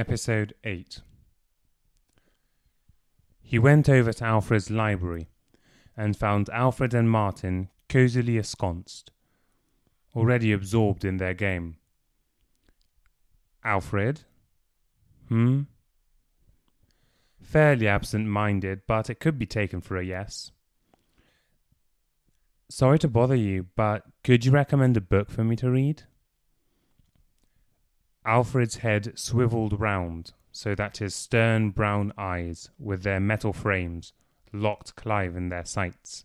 Episode 8 He went over to Alfred's library and found Alfred and Martin cosily ensconced, already absorbed in their game. Alfred? Hmm? Fairly absent minded, but it could be taken for a yes. Sorry to bother you, but could you recommend a book for me to read? Alfred's head swiveled round so that his stern brown eyes, with their metal frames, locked Clive in their sights.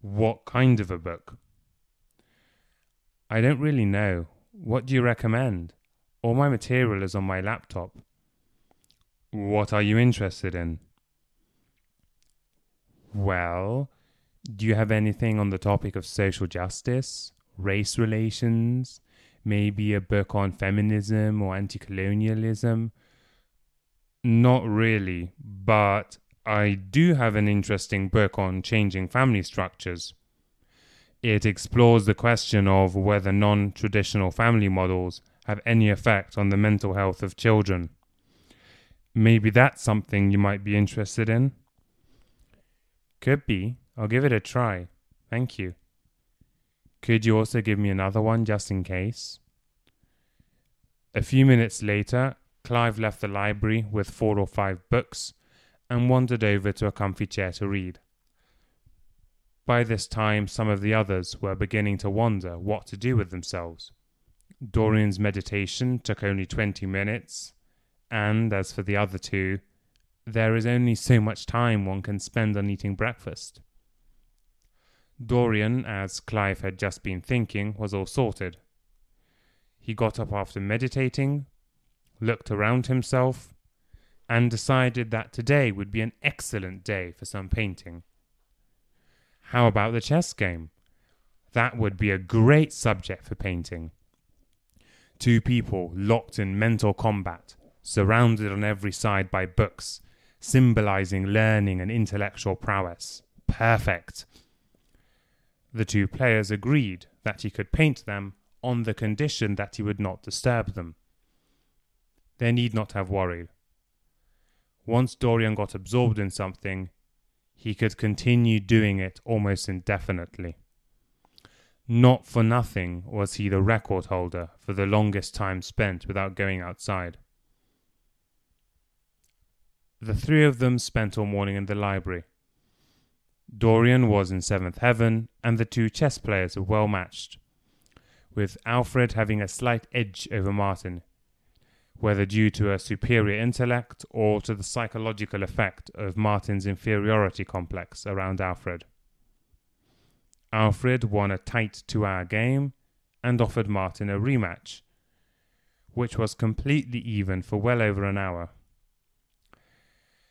What kind of a book? I don't really know. What do you recommend? All my material is on my laptop. What are you interested in? Well, do you have anything on the topic of social justice, race relations, maybe a book on feminism or anti colonialism? Not really, but I do have an interesting book on changing family structures. It explores the question of whether non traditional family models have any effect on the mental health of children. Maybe that's something you might be interested in. Could be. I'll give it a try. Thank you. Could you also give me another one just in case? A few minutes later, Clive left the library with four or five books and wandered over to a comfy chair to read. By this time, some of the others were beginning to wonder what to do with themselves. Dorian's meditation took only twenty minutes, and as for the other two, there is only so much time one can spend on eating breakfast. Dorian, as Clive had just been thinking, was all sorted. He got up after meditating, looked around himself, and decided that today would be an excellent day for some painting. How about the chess game? That would be a great subject for painting. Two people locked in mental combat, surrounded on every side by books, symbolizing learning and intellectual prowess. Perfect. The two players agreed that he could paint them on the condition that he would not disturb them. They need not have worried. Once Dorian got absorbed in something, he could continue doing it almost indefinitely. Not for nothing was he the record holder for the longest time spent without going outside. The three of them spent all morning in the library. Dorian was in seventh heaven, and the two chess players were well matched, with Alfred having a slight edge over Martin, whether due to a superior intellect or to the psychological effect of Martin's inferiority complex around Alfred. Alfred won a tight two hour game and offered Martin a rematch, which was completely even for well over an hour.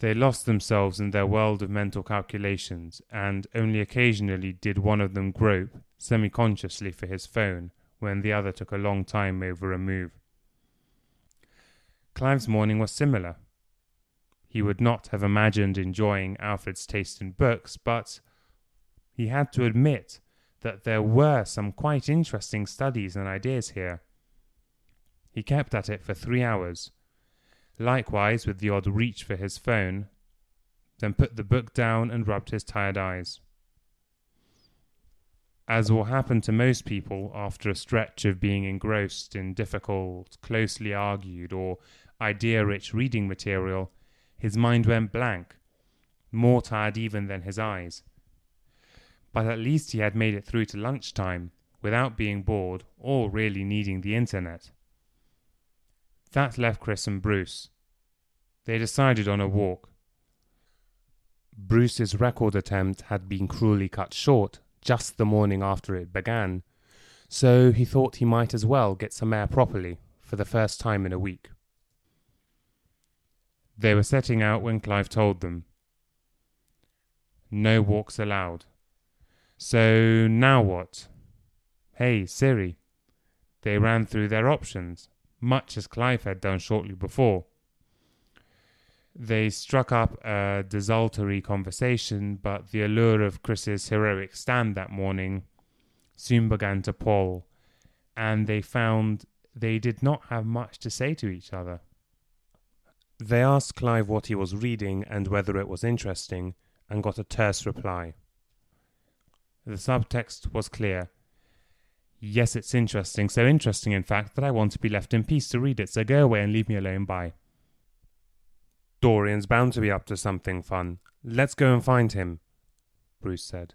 They lost themselves in their world of mental calculations, and only occasionally did one of them grope, semi consciously, for his phone when the other took a long time over a move. Clive's morning was similar. He would not have imagined enjoying Alfred's taste in books, but he had to admit that there were some quite interesting studies and ideas here. He kept at it for three hours, likewise with the odd reach for his phone, then put the book down and rubbed his tired eyes. As will happen to most people after a stretch of being engrossed in difficult, closely argued, or idea rich reading material, his mind went blank, more tired even than his eyes. But at least he had made it through to lunchtime without being bored or really needing the internet. That left Chris and Bruce. They decided on a walk. Bruce's record attempt had been cruelly cut short just the morning after it began, so he thought he might as well get some air properly for the first time in a week. They were setting out when Clive told them. No walks allowed. So now what? Hey, Siri. They ran through their options much as Clive had done shortly before. They struck up a desultory conversation, but the allure of Chris's heroic stand that morning soon began to pall, and they found they did not have much to say to each other. They asked Clive what he was reading and whether it was interesting, and got a terse reply. The subtext was clear. Yes, it's interesting, so interesting, in fact, that I want to be left in peace to read it, so go away and leave me alone, bye. Dorian's bound to be up to something fun. Let's go and find him, Bruce said.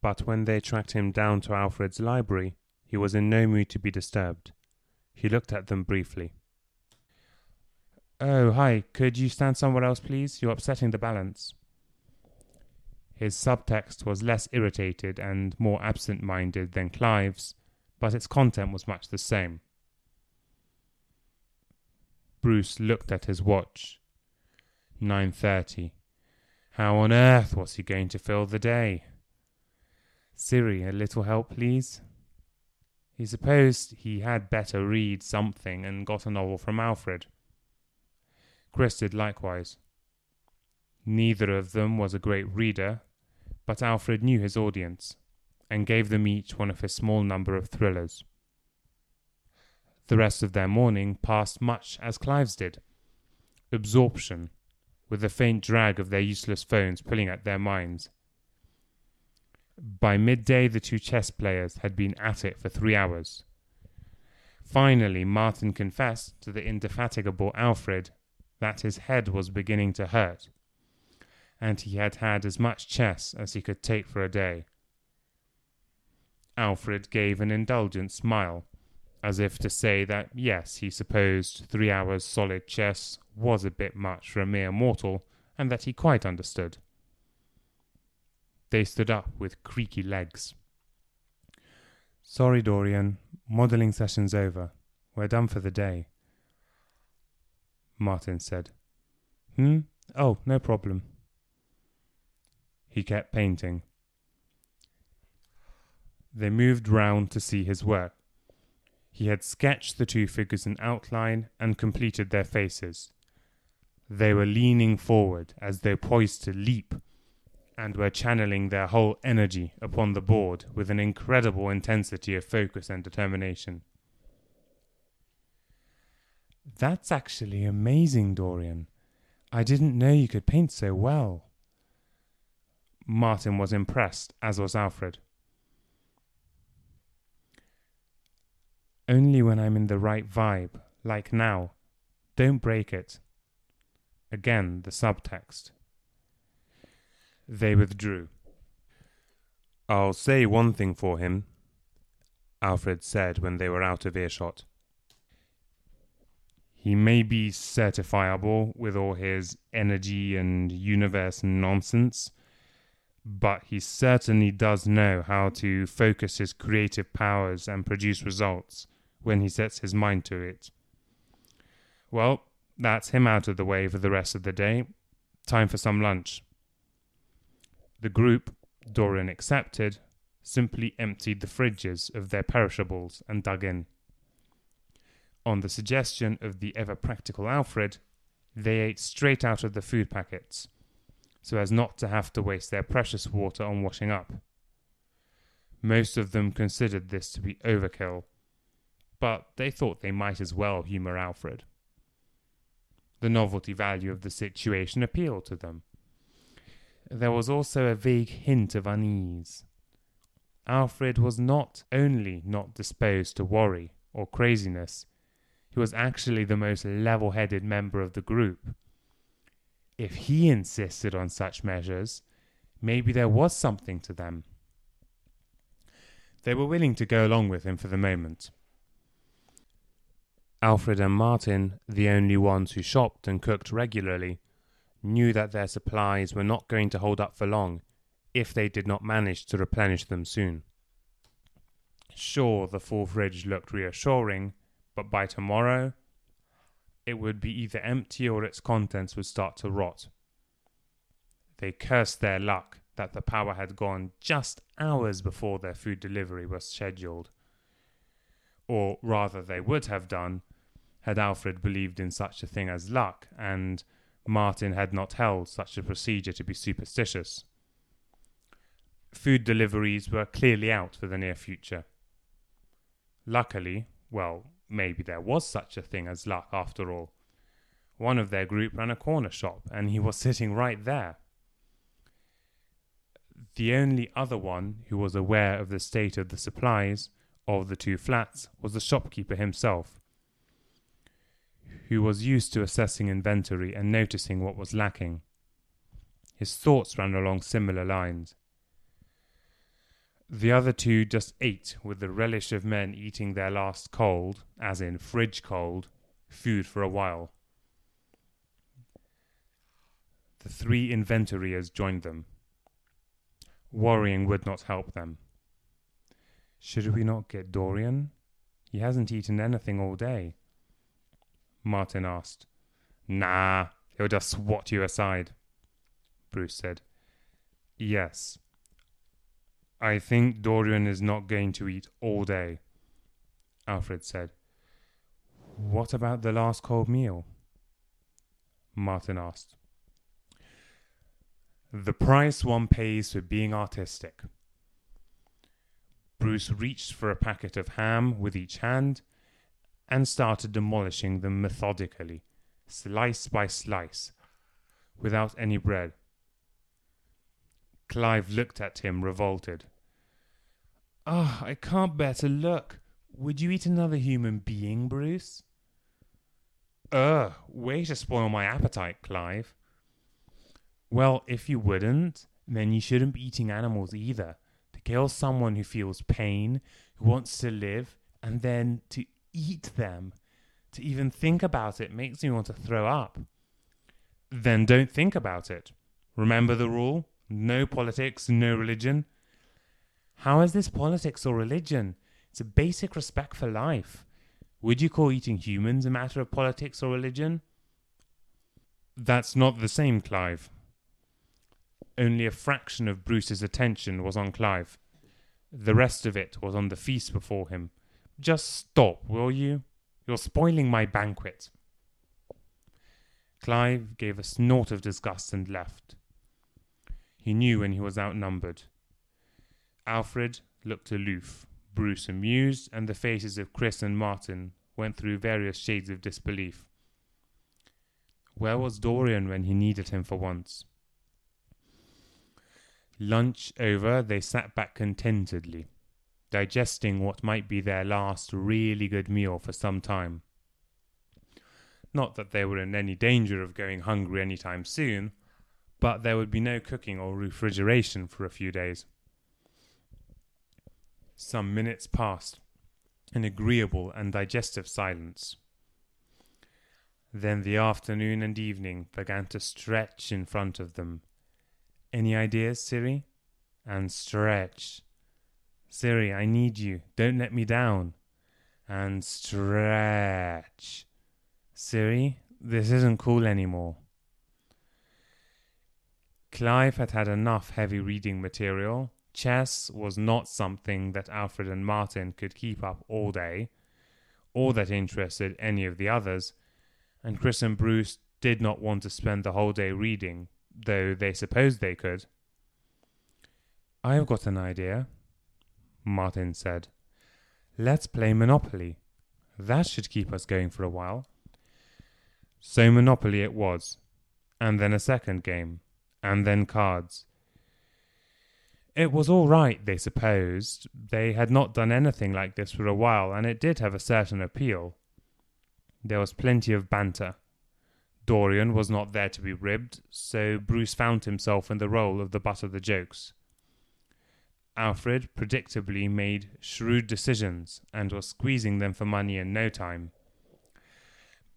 But when they tracked him down to Alfred's library, he was in no mood to be disturbed. He looked at them briefly. Oh, hi, could you stand somewhere else, please? You're upsetting the balance. His subtext was less irritated and more absent minded than Clive's, but its content was much the same. Bruce looked at his watch. Nine thirty. How on earth was he going to fill the day? Siri, a little help, please. He supposed he had better read something and got a novel from Alfred. Chris did likewise. Neither of them was a great reader, but Alfred knew his audience and gave them each one of his small number of thrillers. The rest of their morning passed much as Clive's did absorption, with the faint drag of their useless phones pulling at their minds. By midday, the two chess players had been at it for three hours. Finally, Martin confessed to the indefatigable Alfred that his head was beginning to hurt, and he had had as much chess as he could take for a day. Alfred gave an indulgent smile, as if to say that yes, he supposed three hours solid chess was a bit much for a mere mortal, and that he quite understood. They stood up with creaky legs. Sorry, Dorian. Modelling session's over. We're done for the day. Martin said. Hmm? Oh, no problem. He kept painting. They moved round to see his work. He had sketched the two figures in outline and completed their faces. They were leaning forward as though poised to leap, and were channeling their whole energy upon the board with an incredible intensity of focus and determination. That's actually amazing, Dorian. I didn't know you could paint so well. Martin was impressed, as was Alfred. Only when I'm in the right vibe, like now. Don't break it. Again, the subtext. They withdrew. I'll say one thing for him, Alfred said when they were out of earshot. He may be certifiable with all his energy and universe nonsense, but he certainly does know how to focus his creative powers and produce results when he sets his mind to it. Well, that's him out of the way for the rest of the day. Time for some lunch. The group, Dorian accepted, simply emptied the fridges of their perishables and dug in. On the suggestion of the ever practical Alfred, they ate straight out of the food packets, so as not to have to waste their precious water on washing up. Most of them considered this to be overkill, but they thought they might as well humour Alfred. The novelty value of the situation appealed to them. There was also a vague hint of unease. Alfred was not only not disposed to worry or craziness, he was actually the most level headed member of the group. If he insisted on such measures, maybe there was something to them. They were willing to go along with him for the moment. Alfred and Martin, the only ones who shopped and cooked regularly, knew that their supplies were not going to hold up for long if they did not manage to replenish them soon. Sure, the full fridge looked reassuring, but by tomorrow it would be either empty or its contents would start to rot. They cursed their luck that the power had gone just hours before their food delivery was scheduled. Or rather, they would have done had Alfred believed in such a thing as luck, and Martin had not held such a procedure to be superstitious. Food deliveries were clearly out for the near future. Luckily, well, maybe there was such a thing as luck after all. One of their group ran a corner shop, and he was sitting right there. The only other one who was aware of the state of the supplies of the two flats was the shopkeeper himself, who was used to assessing inventory and noticing what was lacking. His thoughts ran along similar lines. The other two just ate with the relish of men eating their last cold, as in fridge cold, food for a while. The three inventoriers joined them. Worrying would not help them. Should we not get Dorian? He hasn't eaten anything all day. Martin asked. Nah, he'll just swat you aside. Bruce said. Yes. I think Dorian is not going to eat all day, Alfred said. What about the last cold meal? Martin asked. The price one pays for being artistic. Bruce reached for a packet of ham with each hand and started demolishing them methodically, slice by slice, without any bread. Clive looked at him, revolted. Ah, oh, I can't bear to look. Would you eat another human being, Bruce? Ugh, way to spoil my appetite, Clive. Well, if you wouldn't, then you shouldn't be eating animals either. To kill someone who feels pain, who wants to live, and then to eat them. To even think about it makes me want to throw up. Then don't think about it. Remember the rule no politics, no religion. How is this politics or religion? It's a basic respect for life. Would you call eating humans a matter of politics or religion? That's not the same, Clive. Only a fraction of Bruce's attention was on Clive. The rest of it was on the feast before him. Just stop, will you? You're spoiling my banquet. Clive gave a snort of disgust and left. He knew when he was outnumbered. Alfred looked aloof, Bruce amused, and the faces of Chris and Martin went through various shades of disbelief. Where was Dorian when he needed him for once? Lunch over, they sat back contentedly digesting what might be their last really good meal for some time. Not that they were in any danger of going hungry any time soon, but there would be no cooking or refrigeration for a few days. Some minutes passed, in agreeable and digestive silence. Then the afternoon and evening began to stretch in front of them. Any ideas, Siri? And stretch Siri, I need you. Don't let me down. And stretch. Siri, this isn't cool anymore. Clive had had enough heavy reading material. Chess was not something that Alfred and Martin could keep up all day, or that interested any of the others, and Chris and Bruce did not want to spend the whole day reading, though they supposed they could. I've got an idea, Martin said. Let's play Monopoly. That should keep us going for a while. So Monopoly it was, and then a second game, and then cards. It was all right, they supposed. They had not done anything like this for a while, and it did have a certain appeal. There was plenty of banter. Dorian was not there to be ribbed, so Bruce found himself in the role of the butt of the jokes. Alfred predictably made shrewd decisions and was squeezing them for money in no time.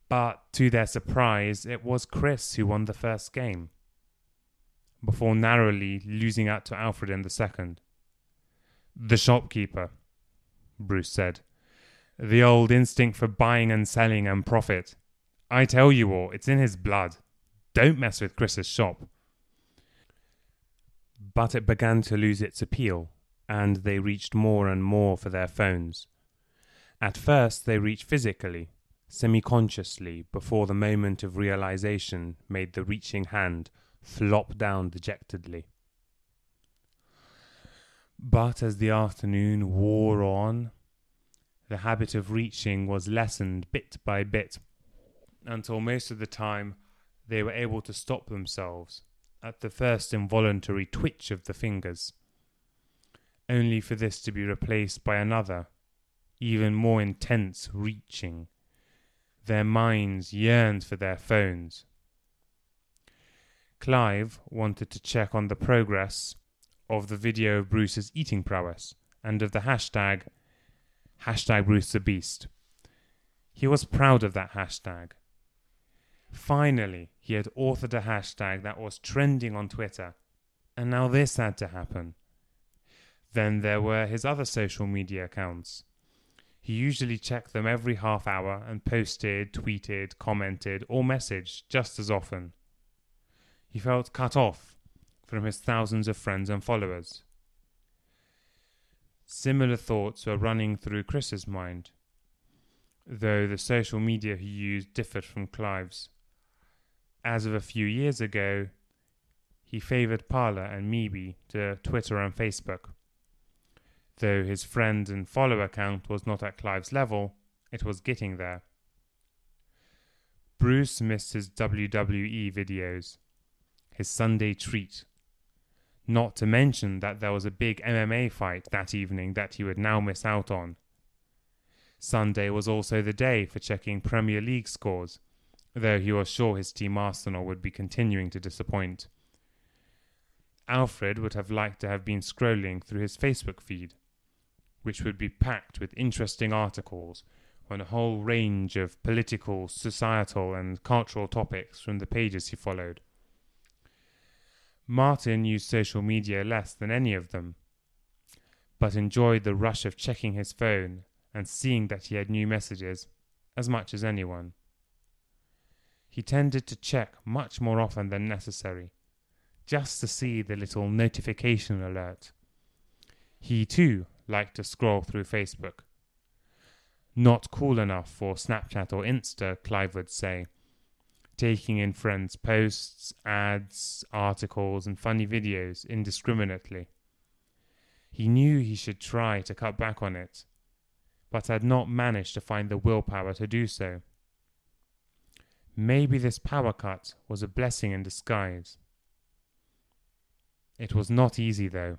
But to their surprise, it was Chris who won the first game, before narrowly losing out to Alfred in the second. The shopkeeper, Bruce said. The old instinct for buying and selling and profit. I tell you all, it's in his blood. Don't mess with Chris's shop but it began to lose its appeal, and they reached more and more for their phones. At first, they reached physically, semi consciously, before the moment of realization made the reaching hand flop down dejectedly. But as the afternoon wore on, the habit of reaching was lessened bit by bit, until most of the time they were able to stop themselves at the first involuntary twitch of the fingers, only for this to be replaced by another, even more intense reaching. Their minds yearned for their phones. Clive wanted to check on the progress of the video of Bruce's eating prowess and of the hashtag hashtag Bruce the Beast. He was proud of that hashtag. Finally, he had authored a hashtag that was trending on Twitter, and now this had to happen. Then there were his other social media accounts. He usually checked them every half hour and posted, tweeted, commented, or messaged just as often. He felt cut off from his thousands of friends and followers. Similar thoughts were running through Chris's mind, though the social media he used differed from Clive's. As of a few years ago, he favoured Parler and MeWe to Twitter and Facebook. Though his friend and follower count was not at Clive's level, it was getting there. Bruce missed his WWE videos, his Sunday treat not to mention that there was a big MMA fight that evening that he would now miss out on. Sunday was also the day for checking Premier League scores, though he was sure his team Arsenal would be continuing to disappoint. Alfred would have liked to have been scrolling through his Facebook feed, which would be packed with interesting articles on a whole range of political, societal, and cultural topics from the pages he followed. Martin used social media less than any of them, but enjoyed the rush of checking his phone and seeing that he had new messages as much as anyone. He tended to check much more often than necessary, just to see the little notification alert. He too liked to scroll through Facebook. Not cool enough for Snapchat or Insta, Clive would say, taking in friends' posts, ads, articles, and funny videos indiscriminately. He knew he should try to cut back on it, but had not managed to find the willpower to do so. Maybe this power cut was a blessing in disguise. It was not easy, though.